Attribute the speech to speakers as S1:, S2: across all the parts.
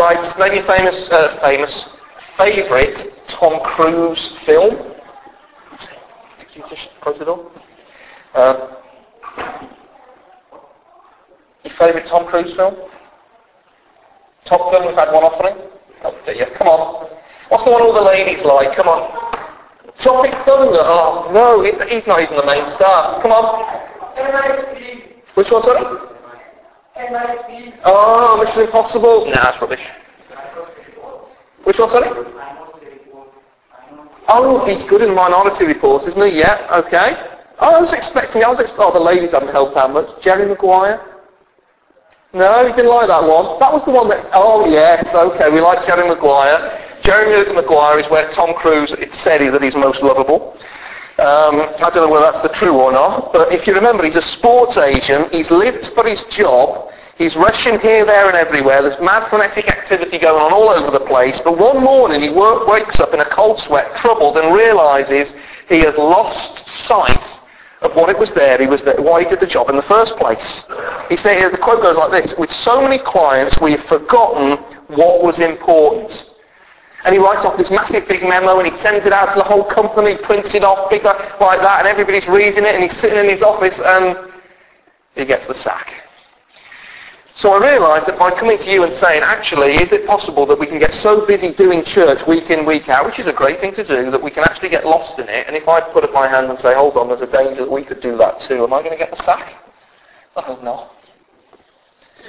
S1: Right, maybe famous, uh, famous favourite Tom Cruise film. Could you just close the door? Uh, your favourite Tom Cruise film? Top Gun, we've had one offering. Oh dear, come on. What's the one all the ladies like? Come on. Tropic Thunder. Oh no, he's not even the main star. Come on. Which one, sorry? Oh, Mission Impossible. Nah, that's rubbish. Which one, sorry? Oh, he's good in Minority Report, isn't he? Yeah, okay. Oh, I was expecting, I was expecting, oh, the ladies haven't helped out much. Jerry Maguire? No, he didn't like that one. That was the one that, oh yes, okay, we like Jerry Maguire. Jerry Maguire is where Tom Cruise, it's said that he's most lovable. Um, I don't know whether that's the true or not, but if you remember, he's a sports agent. He's lived for his job. He's rushing here, there, and everywhere. There's mad frenetic activity going on all over the place. But one morning, he wakes up in a cold sweat, troubled, and realizes he has lost sight of what it was there. He was there, why he did the job in the first place. He said, the quote goes like this: "With so many clients, we've forgotten what was important." And he writes off this massive big memo and he sends it out to the whole company, prints it off big like that, and everybody's reading it and he's sitting in his office and he gets the sack. So I realised that by coming to you and saying, actually, is it possible that we can get so busy doing church week in, week out, which is a great thing to do, that we can actually get lost in it, and if I put up my hand and say, hold on, there's a danger that we could do that too, am I going to get the sack? I hope not.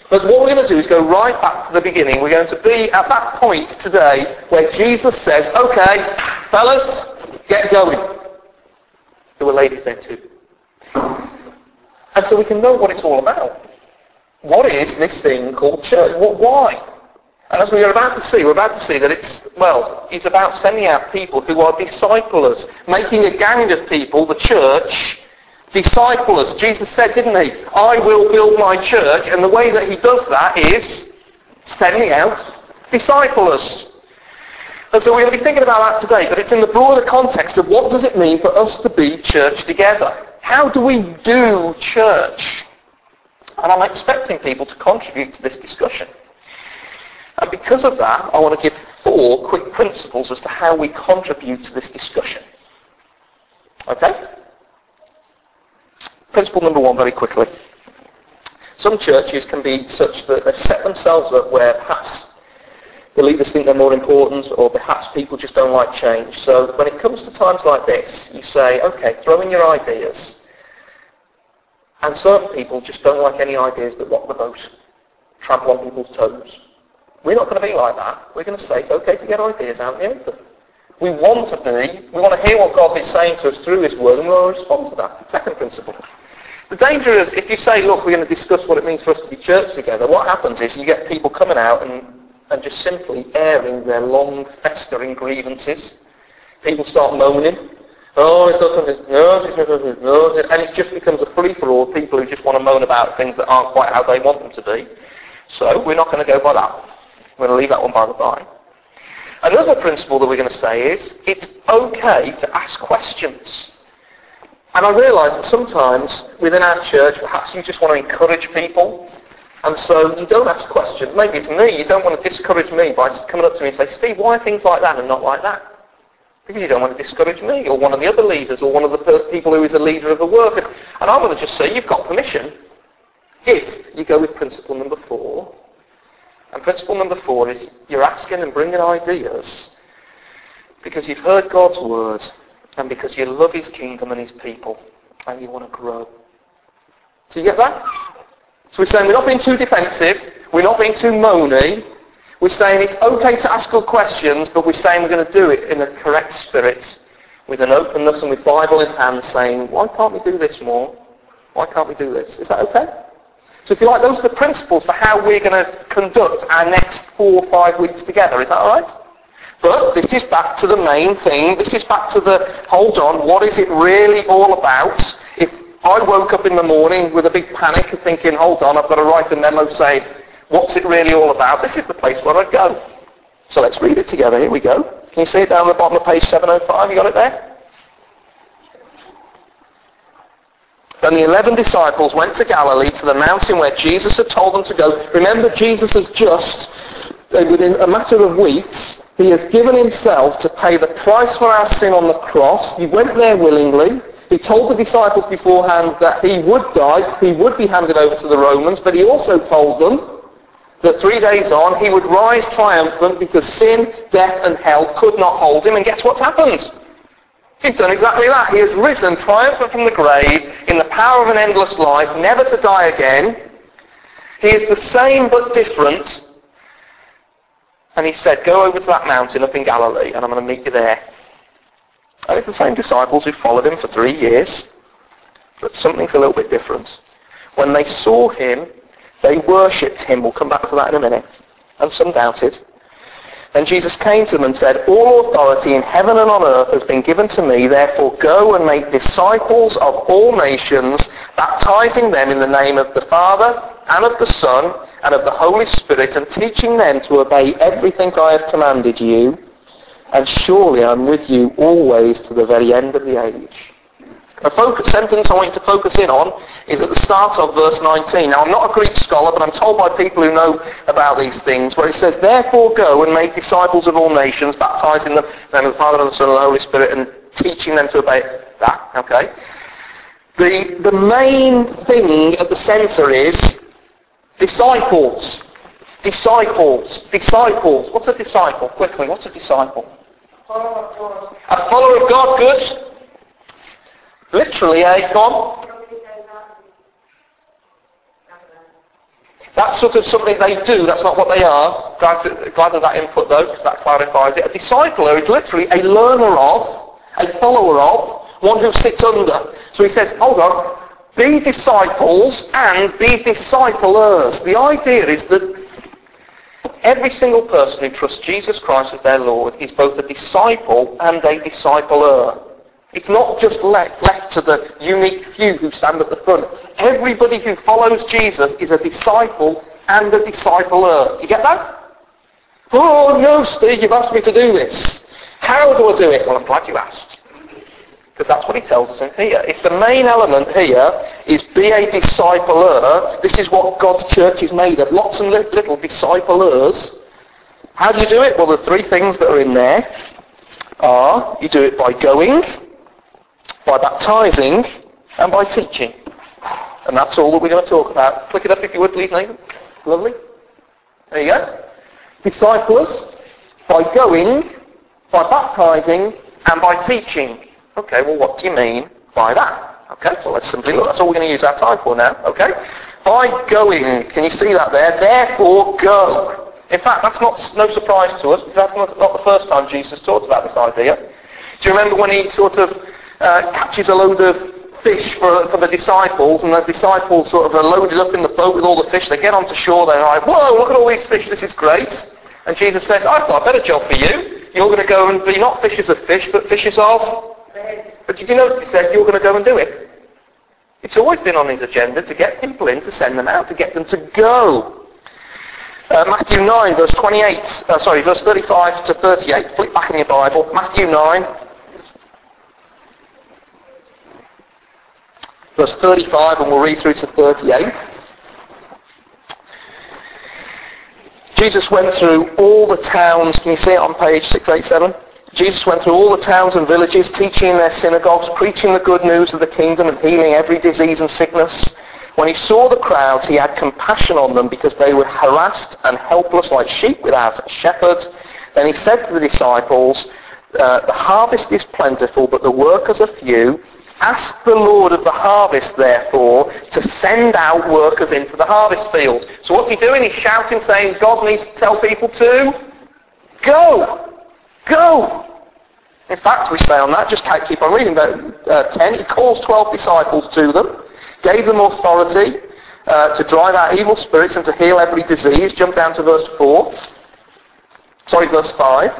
S1: Because what we're going to do is go right back to the beginning. We're going to be at that point today where Jesus says, okay, fellas, get going. There were ladies there too. And so we can know what it's all about. What is this thing called church? What, why? And as we are about to see, we're about to see that it's, well, it's about sending out people who are disciplers, making a gang of people, the church, disciplers. Jesus said, didn't he? I will build my church, and the way that he does that is sending out disciplers. And so we're going to be thinking about that today, but it's in the broader context of what does it mean for us to be church together? How do we do church? And I'm expecting people to contribute to this discussion. And because of that, I want to give four quick principles as to how we contribute to this discussion. Okay? Principle number one, very quickly. Some churches can be such that they've set themselves up where perhaps the leaders think they're more important or perhaps people just don't like change. So when it comes to times like this, you say, okay, throw in your ideas. And certain people just don't like any ideas that rock the boat, trample on people's toes. We're not going to be like that. We're going to say it's okay to get ideas out in the open. We want to be, we want to hear what God is saying to us through His Word and we want to respond to that. Second principle. The danger is if you say, look, we're going to discuss what it means for us to be church together, what happens is you get people coming out and, and just simply airing their long, festering grievances. People start moaning. Oh, it's not this, no, it's not this, no, and it just becomes a free-for-all people who just want to moan about things that aren't quite how they want them to be. So we're not going to go by that. We're going to leave that one by the by. Another principle that we're going to say is it's okay to ask questions. And I realise that sometimes within our church, perhaps you just want to encourage people. And so you don't ask questions. Maybe it's me. You don't want to discourage me by coming up to me and say, Steve, why things like that and not like that? Because you don't want to discourage me or one of the other leaders or one of the people who is a leader of the work. And, and I want to just say, you've got permission if you go with principle number four. And principle number four is you're asking and bringing ideas because you've heard God's word and because you love his kingdom and his people and you want to grow. So you get that? So we're saying we're not being too defensive, we're not being too moany, we're saying it's okay to ask good questions, but we're saying we're going to do it in a correct spirit, with an openness and with Bible in hand, saying, why can't we do this more? Why can't we do this? Is that okay? So if you like, those are the principles for how we're going to conduct our next four or five weeks together. Is that alright? But this is back to the main thing. This is back to the, hold on, what is it really all about? If I woke up in the morning with a big panic thinking, hold on, I've got to write a memo saying, what's it really all about? This is the place where I'd go. So let's read it together. Here we go. Can you see it down the bottom of page 705? You got it there? Then the eleven disciples went to Galilee to the mountain where Jesus had told them to go. Remember, Jesus has just uh, within a matter of weeks, he has given himself to pay the price for our sin on the cross. He went there willingly. He told the disciples beforehand that he would die, he would be handed over to the Romans, but he also told them that three days on he would rise triumphant because sin, death and hell could not hold him. And guess what's happened? He's done exactly that. He has risen triumphant from the grave in the power of an endless life, never to die again. He is the same but different. And he said, go over to that mountain up in Galilee and I'm going to meet you there. And it's the same disciples who followed him for three years. But something's a little bit different. When they saw him, they worshipped him. We'll come back to that in a minute. And some doubted. Then Jesus came to them and said, All authority in heaven and on earth has been given to me. Therefore go and make disciples of all nations, baptizing them in the name of the Father and of the Son and of the Holy Spirit, and teaching them to obey everything I have commanded you. And surely I'm with you always to the very end of the age. The focus, sentence I want you to focus in on is at the start of verse 19. Now, I'm not a Greek scholar, but I'm told by people who know about these things, where it says, Therefore go and make disciples of all nations, baptizing them in the name of the Father and the Son and the Holy Spirit, and teaching them to obey that. Okay? The, the main thing at the centre is disciples. Disciples. Disciples. What's a disciple? Quickly, what's a disciple? A follower of God, good. Literally, eh? Go That's sort of something they do. That's not what they are. Glad, glad of that input, though, because that clarifies it. A discipler is literally a learner of, a follower of, one who sits under. So he says, hold on, be disciples and be disciplers. The idea is that every single person who trusts Jesus Christ as their Lord is both a disciple and a discipler. It's not just left, left to the unique few who stand at the front. Everybody who follows Jesus is a disciple and a discipler. You get that? Oh no, Steve, you've asked me to do this. How do I do it? Well, I'm glad you asked. Because that's what he tells us in here. If the main element here is be a discipler, this is what God's church is made of. Lots and little disciplers. How do you do it? Well, the three things that are in there are you do it by going, by baptizing and by teaching. And that's all that we're going to talk about. Click it up if you would, please, Nathan. Lovely. There you go. Disciples by going, by baptizing, and by teaching. Okay, well, what do you mean by that? Okay, well, let's simply look. That's all we're going to use our time for now. Okay? By going, can you see that there? Therefore, go. In fact, that's not no surprise to us because that's not the first time Jesus talked about this idea. Do you remember when he sort of uh, catches a load of fish for, for the disciples, and the disciples sort of are loaded up in the boat with all the fish. They get onto shore, they're like, whoa, look at all these fish, this is great. And Jesus says, I've got a better job for you. You're going to go and be not fishers of fish, but fishers of... But did you notice he said, you're going to go and do it? It's always been on his agenda to get people in, to send them out, to get them to go. Uh, Matthew 9, verse 28, uh, sorry, verse 35 to 38. Flip back in your Bible. Matthew 9, verse 35, and we'll read through to 38. Jesus went through all the towns. Can you see it on page 687? Jesus went through all the towns and villages, teaching in their synagogues, preaching the good news of the kingdom and healing every disease and sickness. When he saw the crowds, he had compassion on them because they were harassed and helpless like sheep without a shepherd. Then he said to the disciples, uh, the harvest is plentiful, but the workers are few. Ask the Lord of the harvest, therefore, to send out workers into the harvest field. So what's he doing? He's shouting, saying, God needs to tell people to go. Go. In fact, we say on that, just keep on reading, about uh, 10, he calls 12 disciples to them, gave them authority uh, to drive out evil spirits and to heal every disease. Jump down to verse 4. Sorry, verse 5.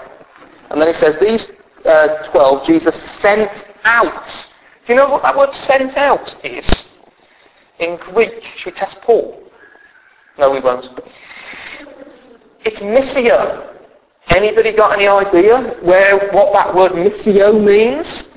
S1: And then he says, these uh, 12 Jesus sent out do you know what that word sent out is? In Greek, should we test Paul? No, we won't. It's missio. Anybody got any idea where what that word missio means?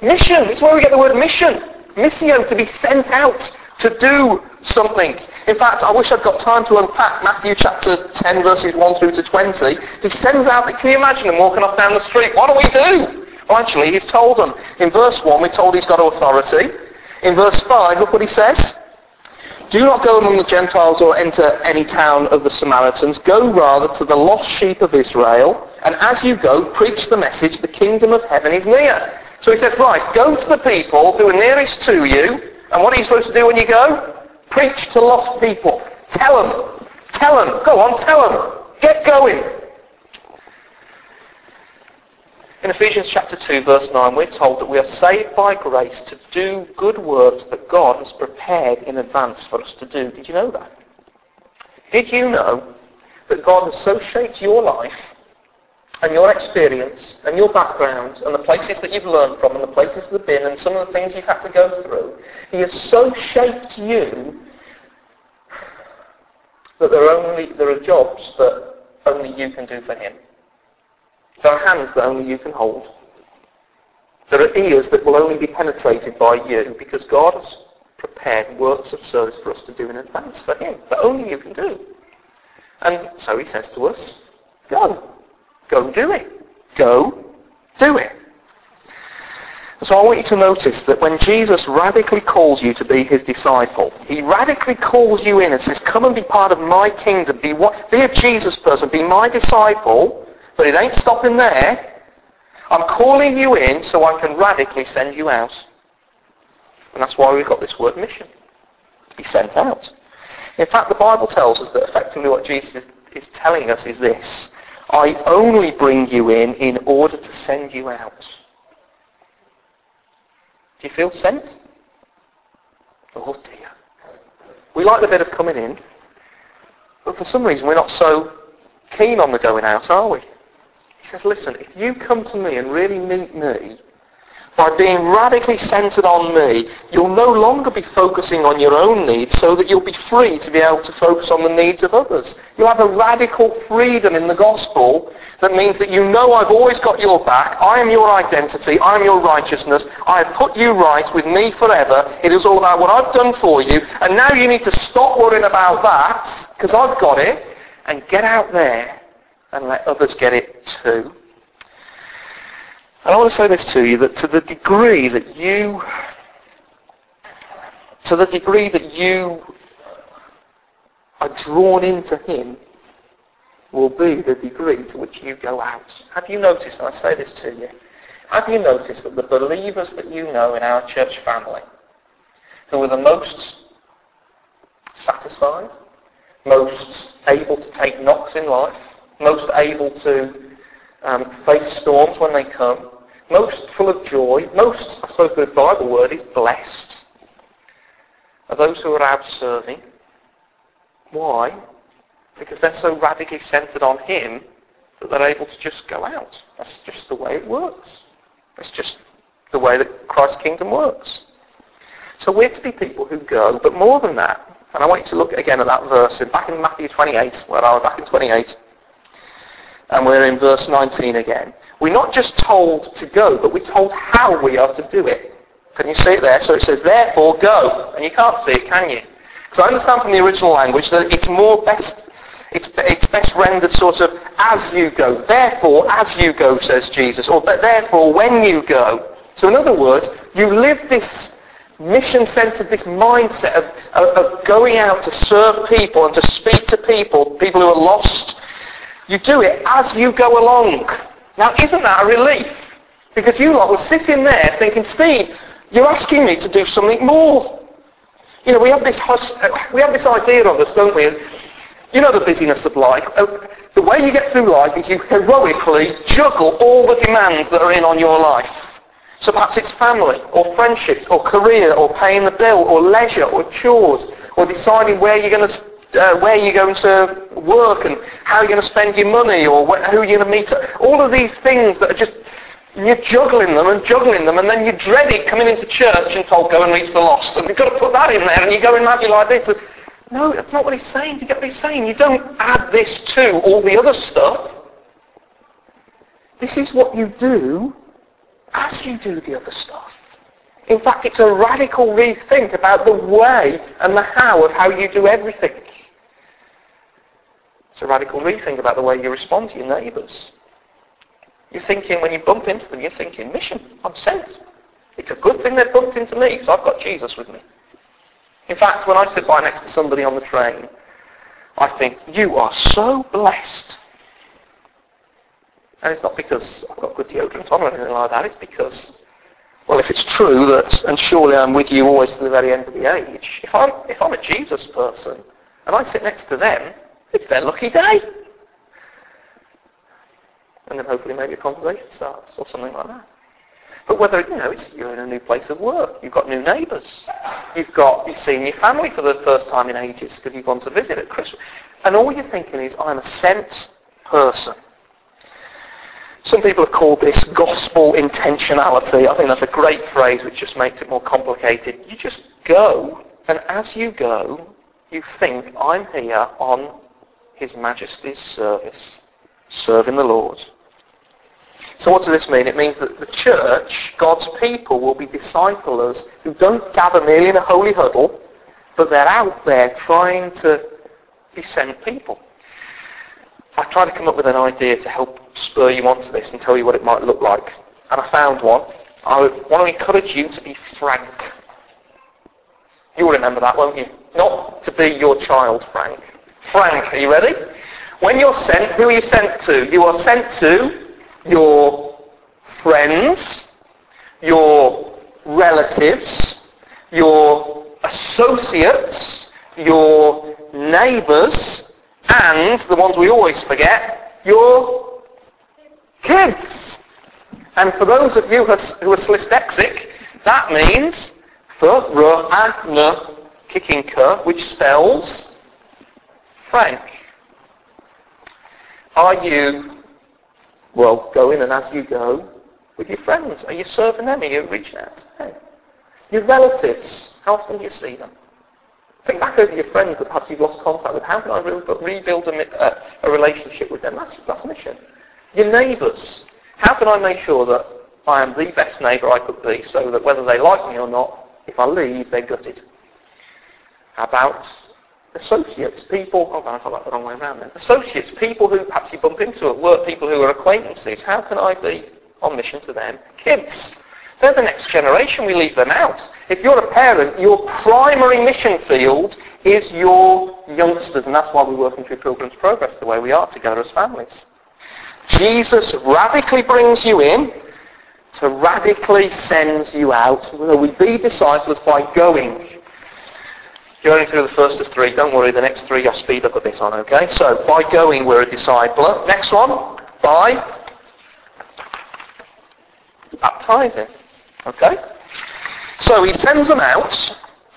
S1: Mission. It's where we get the word mission. Missio, to be sent out. to do something. In fact, I wish I'd got time to unpack Matthew chapter 10 verses 1 through to 20. He sends out, can you imagine him walking off down the street? What do we do? Actually, he's told them. In verse 1, we're told he's got authority. In verse 5, look what he says. Do not go among the Gentiles or enter any town of the Samaritans. Go rather to the lost sheep of Israel. And as you go, preach the message, the kingdom of heaven is near. So he says, right, go to the people who are nearest to you. And what are you supposed to do when you go? Preach to lost people. Tell them. Tell them. Go on, tell them. Get going. In Ephesians chapter 2 verse 9 we're told that we are saved by grace to do good works that God has prepared in advance for us to do. Did you know that? Did you know that God has so shaped your life and your experience and your background and the places that you've learned from and the places that you've been and some of the things you've had to go through, He has so shaped you that there are only there are jobs that only you can do for Him. There are hands that only you can hold. There are ears that will only be penetrated by you because God has prepared works of service for us to do in advance for Him that only you can do. And so He says to us, go. Go do it. Go do it. So I want you to notice that when Jesus radically calls you to be his disciple, he radically calls you in and says, come and be part of my kingdom, be, what, be a Jesus person, be my disciple, but it ain't stopping there. I'm calling you in so I can radically send you out. And that's why we've got this word mission. To Be sent out. In fact, the Bible tells us that effectively what Jesus is, telling us is this. I only bring you in in order to send you out. Do you feel sent? Oh dear. We like the bit of coming in, but for some reason we're not so keen on the going out, are we? He says, listen, if you come to me and really meet me, by being radically centered on me, you'll no longer be focusing on your own needs so that you'll be free to be able to focus on the needs of others. You'll have a radical freedom in the gospel that means that you know I've always got your back. I am your identity. I am your righteousness. I have put you right with me forever. It is all about what I've done for you. And now you need to stop worrying about that because I've got it and get out there and let others get it too. And I want to say this to you, that to the degree that you, to the degree that you are drawn into Him, will be the degree to which you go out. Have you noticed, and I say this to you, have you noticed that the believers that you know in our church family, who are the most satisfied, most able to take knocks in life, most able to um, face storms when they come, most full of joy, most, I suppose the Bible word is blessed, are those who are out serving. Why? Because they're so radically centered on Him that they're able to just go out. That's just the way it works. That's just the way that Christ's kingdom works. So we're to be people who go, but more than that, and I want you to look again at that verse, back in Matthew 28, where I was back in 28, and we're in verse 19 again. We're not just told to go, but we're told how we are to do it. Can you see it there? So it says, therefore go. And you can't see it, can you? Because I understand from the original language that it's more best, it's, it's best rendered sort of as you go. Therefore, as you go, says Jesus. Or therefore, when you go. So in other words, you live this mission-centered, this mindset of, of, of going out to serve people and to speak to people, people who are lost, you do it as you go along. Now, isn't that a relief? Because you lot were sitting there thinking, Steve, you're asking me to do something more. You know, we have this, we have this idea of us, don't we? You know the busyness of life. Uh, the way you get through life is you heroically juggle all the demands that are in on your life. So perhaps it's family, or friendships, or career, or paying the bill, or leisure, or chores, or deciding where you're going to uh, where are you're going to work and how you're going to spend your money or wh- who you're going to meet. All of these things that are just, you're juggling them and juggling them and then you dread it coming into church and told go and reach the lost. And you've got to put that in there and you go and maybe like this. And, no, that's not what he's saying. You get what he's saying? You don't add this to all the other stuff. This is what you do as you do the other stuff. In fact, it's a radical rethink about the way and the how of how you do everything. It's a radical rethink about the way you respond to your neighbours. You're thinking, when you bump into them, you're thinking, mission, I'm sent. It's a good thing they've bumped into me because I've got Jesus with me. In fact, when I sit by next to somebody on the train, I think, you are so blessed. And it's not because I've got good deodorant on or anything like that. It's because, well, if it's true that, and surely I'm with you always to the very end of the age, if I'm, if I'm a Jesus person and I sit next to them, it's their lucky day. And then hopefully maybe a conversation starts or something like that. But whether, you know, you're in a new place of work, you've got new neighbours, you've got, you've seen your family for the first time in ages because you've gone to visit at Christmas. And all you're thinking is, I'm a sent person. Some people have called this gospel intentionality. I think that's a great phrase which just makes it more complicated. You just go, and as you go, you think, I'm here on His Majesty's service, serving the Lord. So what does this mean? It means that the church, God's people, will be disciplers who don't gather merely in a holy huddle, but they're out there trying to be sent people. I tried to come up with an idea to help spur you onto this and tell you what it might look like. And I found one. I want to encourage you to be frank. You'll remember that, won't you? Not to be your child, Frank. Frank, are you ready? When you're sent, who are you sent to? You are sent to your friends, your relatives, your associates, your neighbours, and the ones we always forget, your kids. And for those of you who are dyslexic, that means for r a n kicking k, which spells Frank. Are you well, go in and as you go, with your friends, are you serving them? Are you reaching out to them? Your relatives, how often do you see them? Think back over your friends that perhaps you've lost contact with. How can I rebuild a, a relationship with them? That's, that's mission. Your neighbours. How can I make sure that I am the best neighbour I could be so that whether they like me or not, if I leave, they're gutted? How about associates, people, oh, I got that the wrong way around then. Associates, people who perhaps you bump into at work, people who are acquaintances. How can I be on mission to them? Kids. They're the next generation. We leave them out. If you're a parent, your primary mission field is your youngsters, and that's why we're working through Pilgrim's Progress the way we are together as families. Jesus radically brings you in to radically sends you out. We be disciples by going you're only through the first of three. Don't worry, the next three I'll speed up a bit on, okay? So, by going, we're a discipler. Next one, by baptizing. Okay? So he sends them out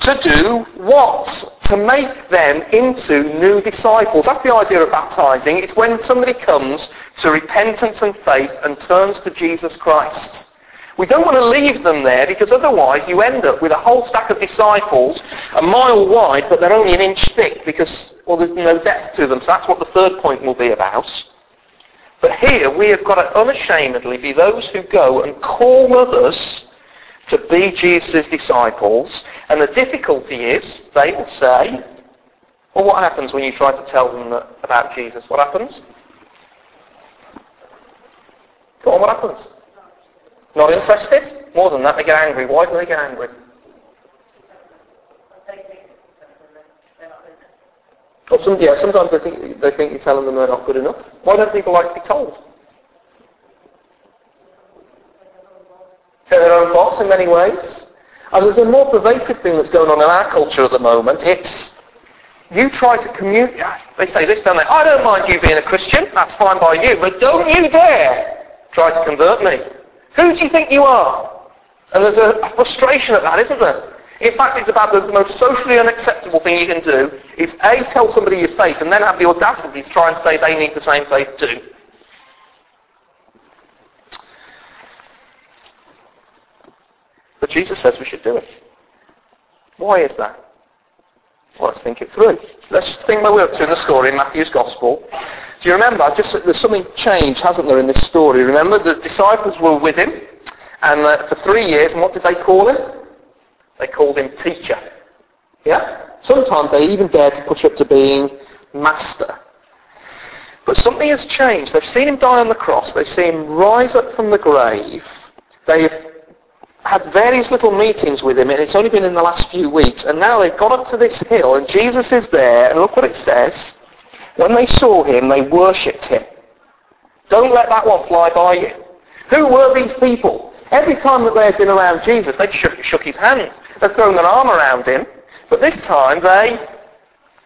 S1: to do what? To make them into new disciples. That's the idea of baptizing. It's when somebody comes to repentance and faith and turns to Jesus Christ. We don't want to leave them there because otherwise you end up with a whole stack of disciples a mile wide but they're only an inch thick because, well, there's no depth to them. So that's what the third point will be about. But here we have got to unashamedly be those who go and call others to be Jesus' disciples. And the difficulty is they will say, well, what happens when you try to tell them that, about Jesus? What happens? Go on, what happens? Not interested? More than that, they get angry. Why do they get angry? Or some, yeah, sometimes they think, they think you're telling them they're not good enough. Why don't people like to be told? They're their own boss in many ways. And there's a more pervasive thing that's going on in our culture at the moment. It's you try to communicate. They say this, don't they? I don't mind you being a Christian. That's fine by you. But don't you dare try to convert me. Who do you think you are? And there's a frustration at that, isn't there? In fact, it's about the most socially unacceptable thing you can do is A, tell somebody your faith, and then have the audacity to try and say they need the same faith too. But Jesus says we should do it. Why is that? Well, let's think it through. Let's think my way up to the story in Matthew's Gospel. Do you remember? Just there's something changed, hasn't there, in this story? Remember, the disciples were with him, and uh, for three years, and what did they call him? They called him teacher. Yeah? Sometimes they even dared to push up to being master. But something has changed. They've seen him die on the cross. They've seen him rise up from the grave. They've had various little meetings with him, and it's only been in the last few weeks. And now they've gone up to this hill, and Jesus is there, and look what it says. When they saw him, they worshipped him. Don't let that one fly by you. Who were these people? Every time that they had been around Jesus, they'd shook, shook his hand. They'd thrown their arm around him. But this time they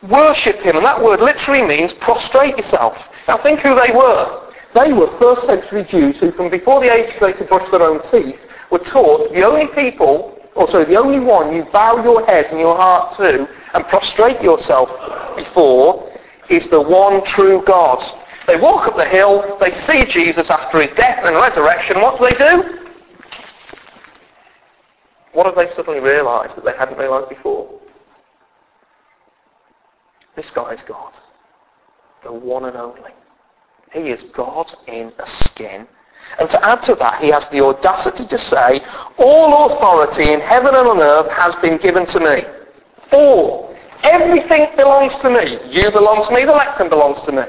S1: worship him, and that word literally means prostrate yourself. Now think who they were. They were first century Jews who from before the age they could brush their own teeth were taught the only people, or sorry, the only one you bow your head and your heart to and prostrate yourself before is the one true God. They walk up the hill, they see Jesus after his death and resurrection. What do they do? What have they suddenly realised that they hadn't realised before? This guy is God. The one and only. He is God in a skin. And to add to that, he has the audacity to say, all authority in heaven and on earth has been given to me. All. Everything belongs to me. You belong to me, the lectern belongs to me.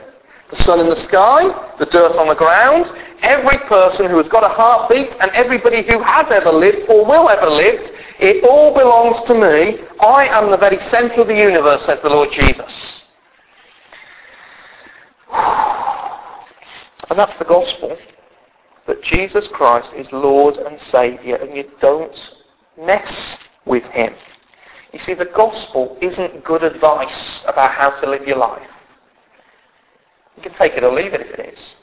S1: The sun in the sky, the dirt on the ground, every person who has got a heartbeat and everybody who has ever lived or will ever live, it all belongs to me. I am the very centre of the universe, says the Lord Jesus. And that's the gospel. That Jesus Christ is Lord and Saviour and you don't mess with him. You see, the gospel isn't good advice about how to live your life. You can take it or leave it if it is.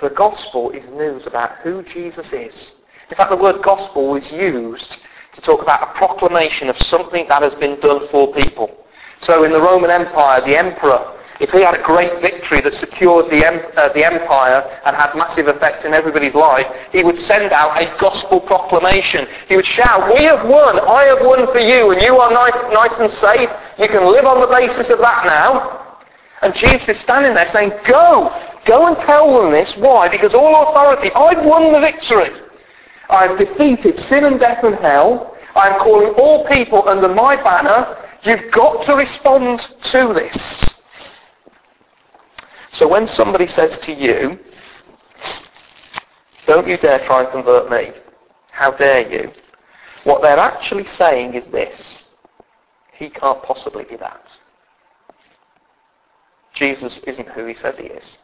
S1: The gospel is news about who Jesus is. In fact, the word gospel is used to talk about a proclamation of something that has been done for people. So in the Roman Empire, the emperor if he had a great victory that secured the, uh, the empire and had massive effects in everybody's life, he would send out a gospel proclamation. He would shout, we have won, I have won for you, and you are nice, nice and safe. You can live on the basis of that now. And Jesus is standing there saying, go, go and tell them this. Why? Because all authority, I've won the victory. I've defeated sin and death and hell. I'm calling all people under my banner. You've got to respond to this. So when somebody says to you, don't you dare try and convert me, how dare you? What they're actually saying is this. He can't possibly be that. Jesus isn't who he says he is.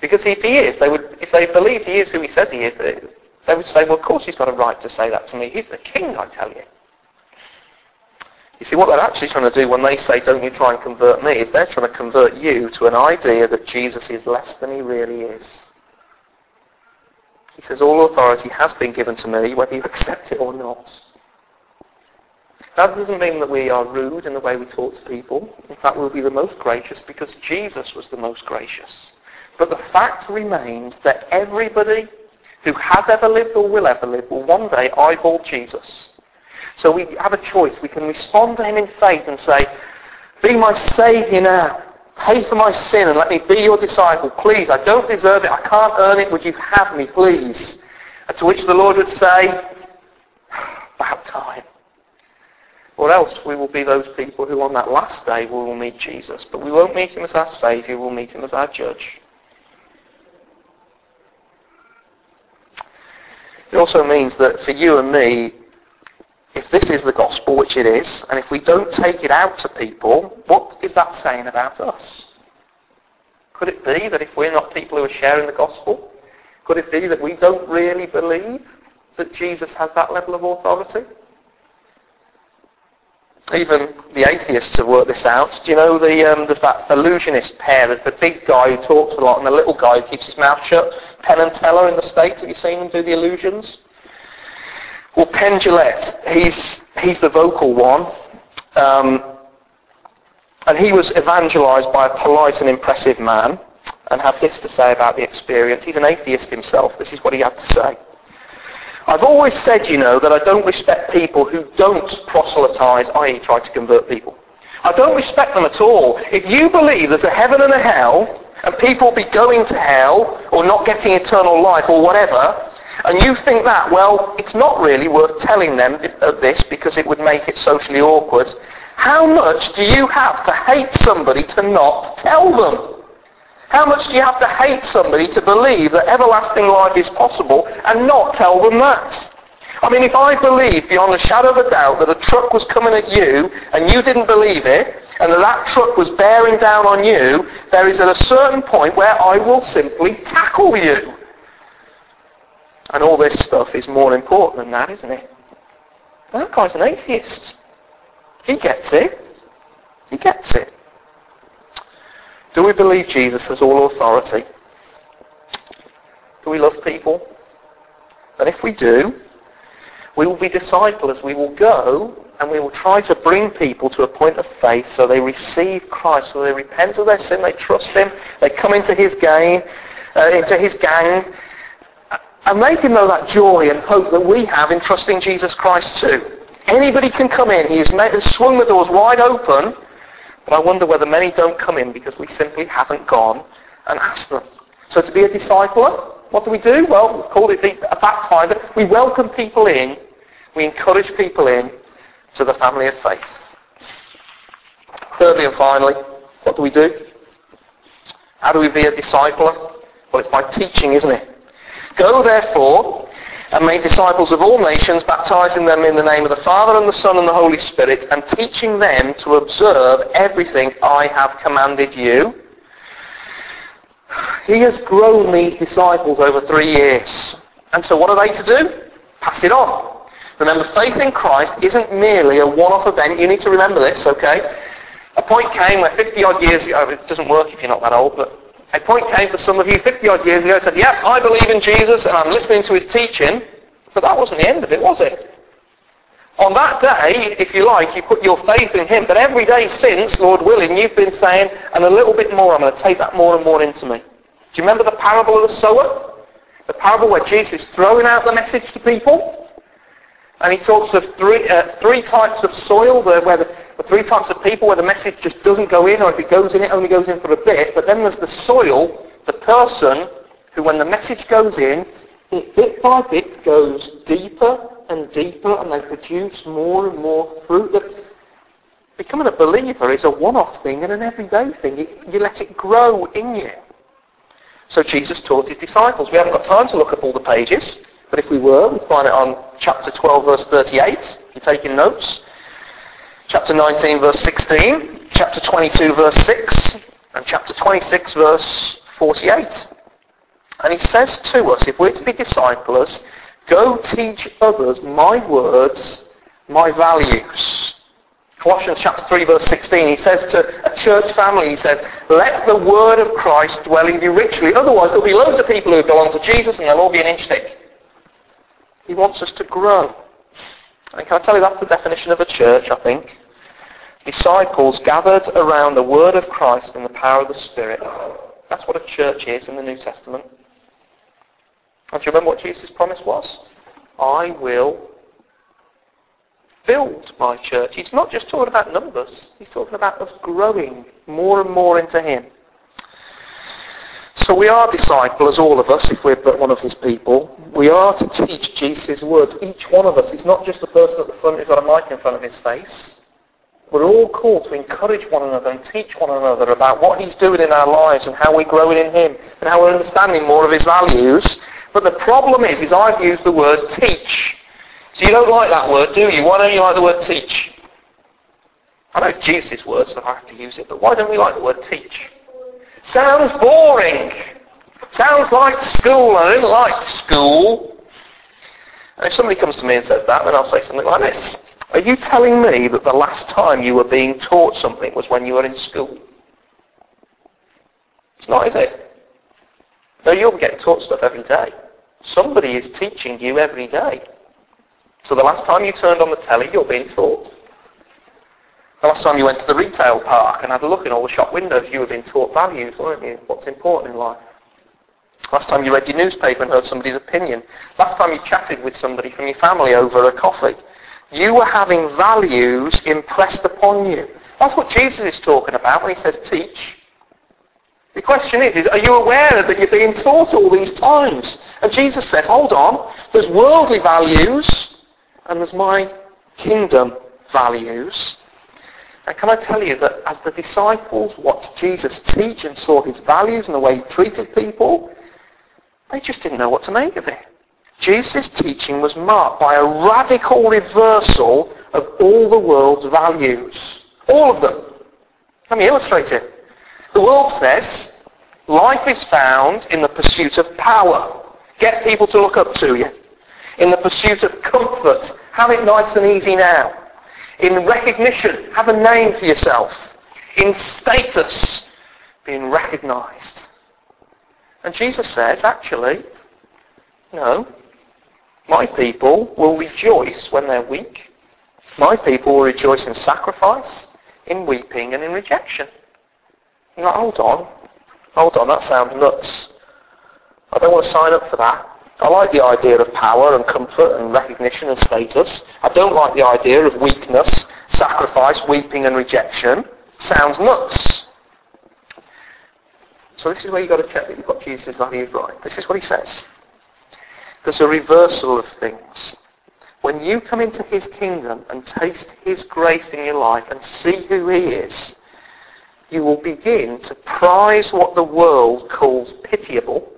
S1: Because if he is, they would, if they believed he is who he says he is, they would say, well, of course he's got a right to say that to me. He's the king, I tell you. You see, what they're actually trying to do when they say, don't you try and convert me, is they're trying to convert you to an idea that Jesus is less than he really is. He says, all authority has been given to me, whether you accept it or not. That doesn't mean that we are rude in the way we talk to people. In fact, we'll be the most gracious because Jesus was the most gracious. But the fact remains that everybody who has ever lived or will ever live will one day eyeball Jesus. So we have a choice. We can respond to him in faith and say, be my Saviour now. Pay for my sin and let me be your disciple. Please, I don't deserve it. I can't earn it. Would you have me, please? And to which the Lord would say, about time. Or else we will be those people who on that last day we will meet Jesus. But we won't meet him as our Saviour. We'll meet him as our judge. It also means that for you and me, if this is the gospel, which it is, and if we don't take it out to people, what is that saying about us? Could it be that if we're not people who are sharing the gospel, could it be that we don't really believe that Jesus has that level of authority? Even the atheists have worked this out. Do you know the, um, there's that illusionist pair? There's the big guy who talks a lot and the little guy who keeps his mouth shut. Penn and Teller in the States. Have you seen them do the illusions? Well, Penn Jillette, he's, he's the vocal one. Um, and he was evangelized by a polite and impressive man and had this to say about the experience. He's an atheist himself. This is what he had to say. I've always said, you know, that I don't respect people who don't proselytize, i.e. try to convert people. I don't respect them at all. If you believe there's a heaven and a hell, and people be going to hell, or not getting eternal life, or whatever, and you think that, well, it's not really worth telling them this because it would make it socially awkward, how much do you have to hate somebody to not tell them? How much do you have to hate somebody to believe that everlasting life is possible and not tell them that? I mean, if I believed beyond a shadow of a doubt that a truck was coming at you and you didn't believe it, and that that truck was bearing down on you, there is at a certain point where I will simply tackle you. And all this stuff is more important than that, isn't it? That guy's an atheist. He gets it. He gets it. Do we believe Jesus has all authority? Do we love people? And if we do, we will be disciples. We will go and we will try to bring people to a point of faith so they receive Christ, so they repent of their sin, they trust Him, they come into His gang, uh, into His gang, and they can know that joy and hope that we have in trusting Jesus Christ too. Anybody can come in. He has swung the doors wide open, but I wonder whether many don't come in because we simply haven't gone and asked them. So to be a discipler, what do we do? Well, we call it a baptizer. We welcome people in. We encourage people in to the family of faith. Thirdly and finally, what do we do? How do we be a discipler? Well, it's by teaching, isn't it? Go therefore and make disciples of all nations, baptizing them in the name of the Father and the Son and the Holy Spirit, and teaching them to observe everything I have commanded you. He has grown these disciples over three years. And so what are they to do? Pass it on. Remember, faith in Christ isn't merely a one-off event. You need to remember this, okay? A point came where 50 odd years ago, it doesn't work if you're not that old, but a point came for some of you 50 odd years ago, said, yeah, I believe in Jesus and I'm listening to his teaching, but that wasn't the end of it, was it? On that day, if you like, you put your faith in him, but every day since, Lord willing, you've been saying, and a little bit more, I'm going to take that more and more into me. Do you remember the parable of the sower? The parable where Jesus is throwing out the message to people? And he talks of three, uh, three types of soil, where the, the three types of people where the message just doesn't go in, or if it goes in, it only goes in for a bit. But then there's the soil, the person, who when the message goes in, it bit by bit goes deeper and deeper, and they produce more and more fruit. That becoming a believer is a one-off thing and an everyday thing. You, let it grow in you. So Jesus taught his disciples. We haven't got time to look up all the pages. But if we were, we'd find it on chapter 12, verse 38, if you're taking notes. Chapter 19, verse 16. Chapter 22, verse 6. And chapter 26, verse 48. And he says to us, if we're to be disciples, go teach others my words, my values. Colossians chapter 3 verse 16, he says to a church family, he says, let the word of Christ dwell in you richly. Otherwise there'll be loads of people who belong to Jesus and they'll all be an inch thick. He wants us to grow. And can I tell you that's the definition of a church, I think? Disciples gathered around the word of Christ and the power of the Spirit. That's what a church is in the New Testament. And do you remember what Jesus' promise was? I will build my church. He's not just talking about numbers. He's talking about us growing more and more into Him. So we are disciples, all of us, if we're but one of his people. We are to teach Jesus' words. Each one of us. He's not just the person at the front who's got a mic in front of his face. We're all called to encourage one another and teach one another about what he's doing in our lives and how we're growing in him and how we're understanding more of his values. But the problem is, is I've used the word teach. So you don't like that word, do you? Why don't you like the word teach? I know Jesus' words, so I have to use it, but why don't we like the word teach? Sounds boring. Sounds like school. I don't like school. And if somebody comes to me and says that, then I'll say something like this. Are you telling me that the last time you were being taught something was when you were in school? It's not, is it? No, you're getting taught stuff every day. Somebody is teaching you every day. So the last time you turned on the telly, you're being taught. The last time you went to the retail park and had a look in all the shop windows, you were being taught values, weren't you? What's important in life. Last time you read your newspaper and heard somebody's opinion. Last time you chatted with somebody from your family over a coffee. You were having values impressed upon you. That's what Jesus is talking about when he says teach. The question is, is, are you aware that you're being taught all these times? And Jesus said, hold on, there's worldly values and there's my kingdom values. And can I tell you that as the disciples watched Jesus teach and saw his values and the way he treated people, they just didn't know what to make of it. Jesus' teaching was marked by a radical reversal of all the world's values. All of them. Let me illustrate it. The world says life is found in the pursuit of power. Get people to look up to you. In the pursuit of comfort. Have it nice and easy now. In recognition. Have a name for yourself. In status. Being recognized. And Jesus says, actually, no. My people will rejoice when they're weak. My people will rejoice in sacrifice, in weeping, and in rejection. Like, hold on. Hold on, that sounds nuts. I don't want to sign up for that. I like the idea of power and comfort and recognition and status. I don't like the idea of weakness, sacrifice, weeping and rejection. Sounds nuts. So this is where you've got to check that you've got Jesus' values right. This is what he says. There's a reversal of things. When you come into his kingdom and taste his grace in your life and see who he is, you will begin to prize what the world calls pitiable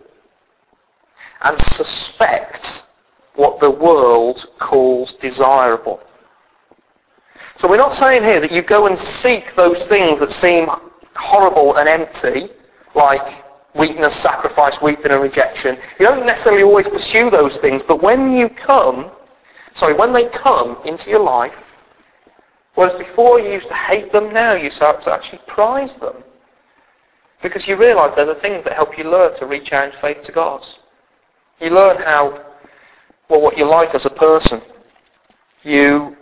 S1: and suspect what the world calls desirable. So we're not saying here that you go and seek those things that seem horrible and empty, like weakness, sacrifice, weeping and rejection. You don't necessarily always pursue those things, but when you come, sorry, when they come into your life, whereas before you used to hate them, now you start to actually prize them. Because you realise they're the things that help you learn to reach out in faith to God. You learn how, well, what you're like as a person. You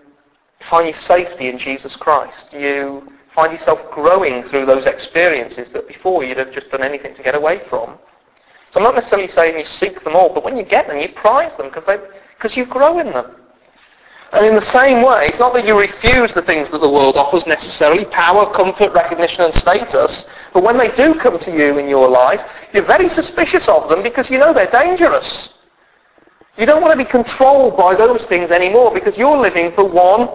S1: find your safety in Jesus Christ. You find yourself growing through those experiences that before you'd have just done anything to get away from. So I'm not necessarily saying you seek them all, but when you get them, you prize them because you grow in them. And in the same way, it's not that you refuse the things that the world offers necessarily, power, comfort, recognition and status, but when they do come to you in your life, you're very suspicious of them because you know they're dangerous. You don't want to be controlled by those things anymore because you're living for one,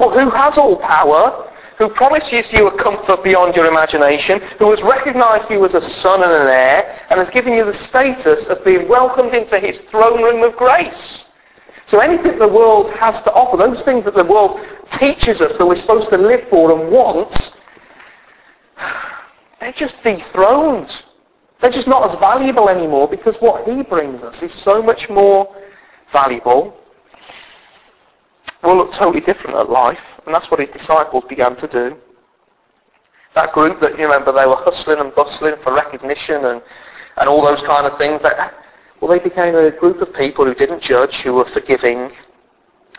S1: well, who has all power, who promises you a comfort beyond your imagination, who has recognized you as a son and an heir, and has given you the status of being welcomed into his throne room of grace. So anything the world has to offer, those things that the world teaches us that we're supposed to live for and want, they're just dethroned. They're just not as valuable anymore because what he brings us is so much more valuable. We'll look totally different at life. And that's what his disciples began to do. That group that, you remember, they were hustling and bustling for recognition and, and all those kind of things. That, well, they became a group of people who didn't judge, who were forgiving,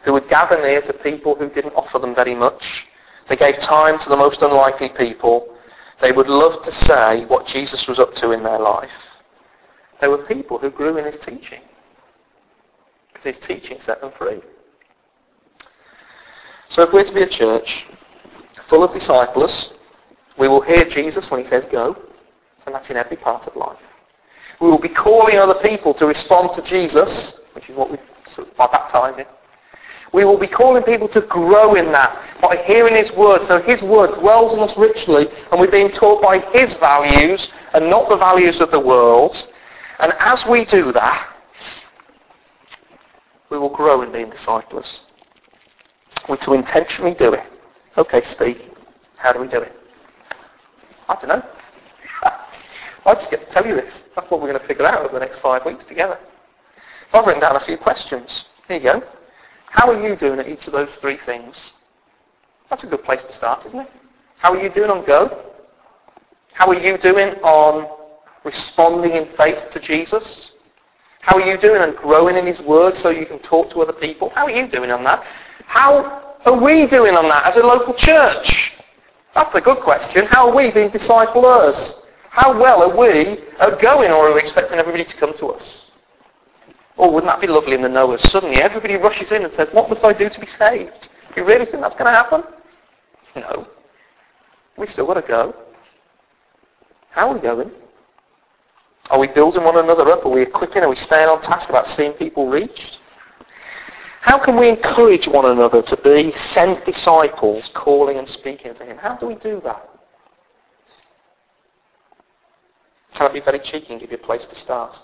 S1: who would gather near to people who didn't offer them very much. They gave time to the most unlikely people. They would love to say what Jesus was up to in their life. They were people who grew in his teaching. Because his teaching set them free. So if we're to be a church full of disciples, we will hear Jesus when he says go, and that's in every part of life. We will be calling other people to respond to Jesus, which is what we by baptizing. We will be calling people to grow in that by hearing His Word. So His Word dwells in us richly, and we're being taught by His values and not the values of the world. And as we do that, we will grow in being disciples. We're to intentionally do it. Okay, Steve, how do we do it? I don't know. I just get to tell you this. That's what we're going to figure out over the next five weeks together. I've written down a few questions. Here you go. How are you doing at each of those three things? That's a good place to start, isn't it? How are you doing on go? How are you doing on responding in faith to Jesus? How are you doing on growing in His Word so you can talk to other people? How are you doing on that? How are we doing on that as a local church? That's a good question. How are we being disciplers? How well are we at going or are we expecting everybody to come to us? Oh, wouldn't that be lovely in the Noahs? Suddenly everybody rushes in and says, what must I do to be saved? Do you really think that's going to happen? No. We still got to go. How are we going? Are we building one another up? Are we equipping? Are we staying on task about seeing people reached? How can we encourage one another to be sent disciples calling and speaking to him? How do we do that? Can I be very cheeky and give you a place to start?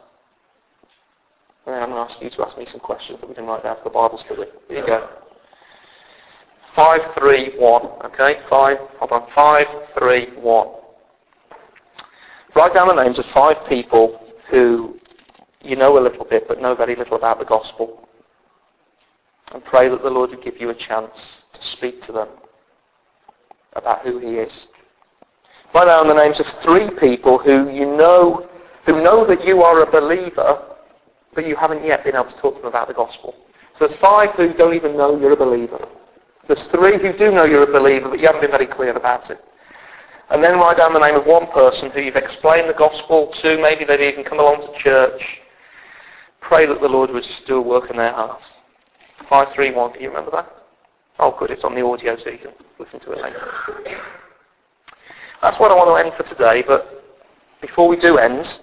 S1: And then I'm going to ask you to ask me some questions that we can write down for the Bible study. Here you go. Five, three, one. Okay, five, hold on. Five, three, one. Write down the names of five people who you know a little bit but know very little about the gospel. And pray that the Lord would give you a chance to speak to them about who he is. Write down the names of three people who you know, who know that you are a believer, but you haven't yet been able to talk to them about the gospel. So there's five who don't even know you're a believer. There's three who do know you're a believer, but you haven't been very clear about it. And then write down the name of one person who you've explained the gospel to. Maybe they've even come along to church. Pray that the Lord would a work in their hearts. 531, do you remember that? Oh, good, it's on the audio so you can listen to it later. That's what I want to end for today, but before we do end,